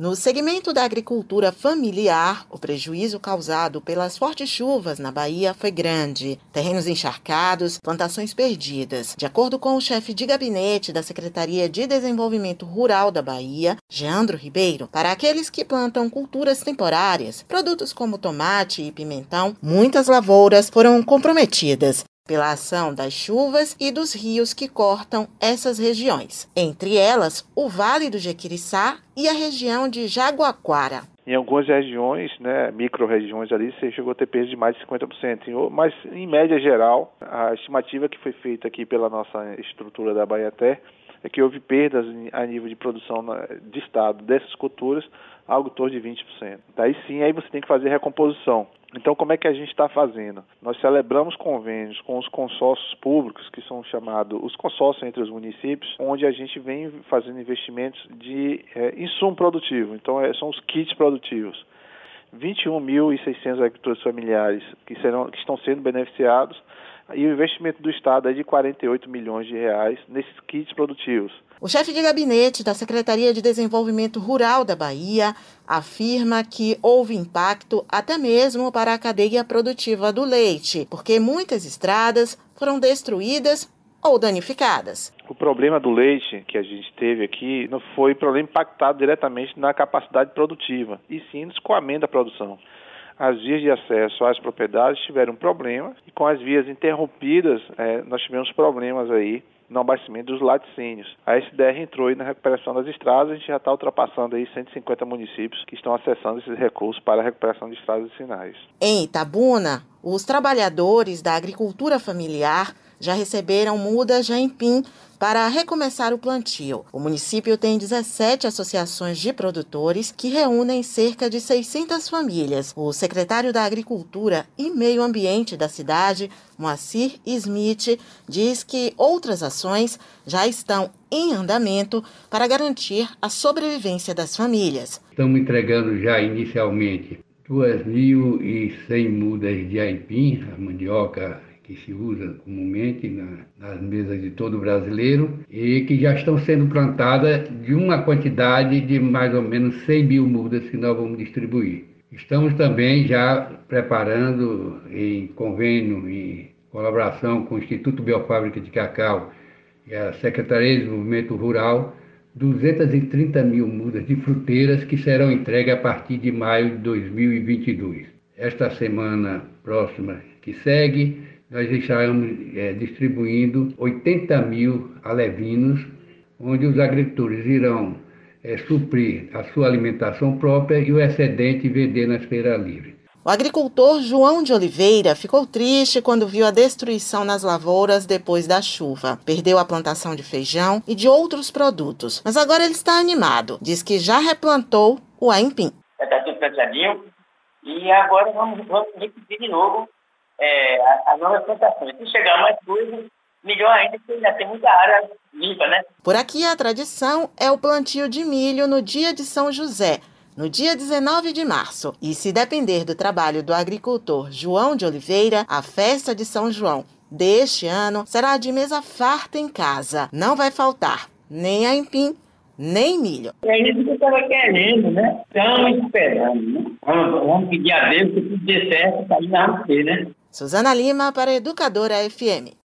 No segmento da agricultura familiar, o prejuízo causado pelas fortes chuvas na Bahia foi grande. Terrenos encharcados, plantações perdidas. De acordo com o chefe de gabinete da Secretaria de Desenvolvimento Rural da Bahia, Geandro Ribeiro, para aqueles que plantam culturas temporárias, produtos como tomate e pimentão, muitas lavouras foram comprometidas pela ação das chuvas e dos rios que cortam essas regiões, entre elas o Vale do Jequiriçá e a região de Jaguaquara. Em algumas regiões, né, micro-regiões ali, você chegou a ter perda de mais de 50%. Mas, em média geral, a estimativa que foi feita aqui pela nossa estrutura da Baiaté é que houve perdas a nível de produção de estado dessas culturas, algo em torno de 20%. Daí sim, aí você tem que fazer recomposição. Então, como é que a gente está fazendo? Nós celebramos convênios com os consórcios públicos, que são chamados os consórcios entre os municípios, onde a gente vem fazendo investimentos de é, insumo produtivo. Então, é, são os kits produtivos. 21.600 agricultores familiares que, serão, que estão sendo beneficiados e o investimento do Estado é de 48 milhões de reais nesses kits produtivos. O chefe de gabinete da Secretaria de Desenvolvimento Rural da Bahia afirma que houve impacto até mesmo para a cadeia produtiva do leite, porque muitas estradas foram destruídas ou danificadas. O problema do leite que a gente teve aqui não foi problema impactado diretamente na capacidade produtiva, e sim no escoamento da produção as vias de acesso às propriedades tiveram problema e com as vias interrompidas é, nós tivemos problemas aí no abastecimento dos laticínios. A SDR entrou aí na recuperação das estradas, a gente já está ultrapassando aí 150 municípios que estão acessando esses recursos para a recuperação de estradas e sinais. Em Itabuna, os trabalhadores da agricultura familiar já receberam muda Jaempim para recomeçar o plantio. O município tem 17 associações de produtores que reúnem cerca de 600 famílias. O secretário da Agricultura e Meio Ambiente da cidade, Moacir Smith, diz que outras ações já estão em andamento para garantir a sobrevivência das famílias. Estamos entregando já inicialmente 2.100 mudas de aipim, a mandioca que se usa comumente na, nas mesas de todo brasileiro e que já estão sendo plantadas de uma quantidade de mais ou menos 100 mil mudas que nós vamos distribuir. Estamos também já preparando em convênio, em colaboração com o Instituto Biofábrica de Cacau e a Secretaria de Desenvolvimento Rural, 230 mil mudas de fruteiras que serão entregues a partir de maio de 2022. Esta semana próxima que segue, nós estaremos é, distribuindo 80 mil alevinos, onde os agricultores irão é, suprir a sua alimentação própria e o excedente vender nas feiras livres. O agricultor João de Oliveira ficou triste quando viu a destruição nas lavouras depois da chuva. Perdeu a plantação de feijão e de outros produtos. Mas agora ele está animado. Diz que já replantou o aipim. Está tudo fechadinho. E agora vamos, vamos repetir de novo é, as novas plantações. Se chegar mais coisas, melhor ainda, porque ainda tem muita área limpa, né? Por aqui, a tradição é o plantio de milho no dia de São José, no dia 19 de março. E se depender do trabalho do agricultor João de Oliveira, a festa de São João deste ano será de mesa farta em casa. Não vai faltar nem aipim, nem milho. É isso que eu estava querendo, né? Estamos esperando, né? Vamos, vamos pedir a Deus que tudo dê certo para ir na né? Suzana Lima para Educadora FM.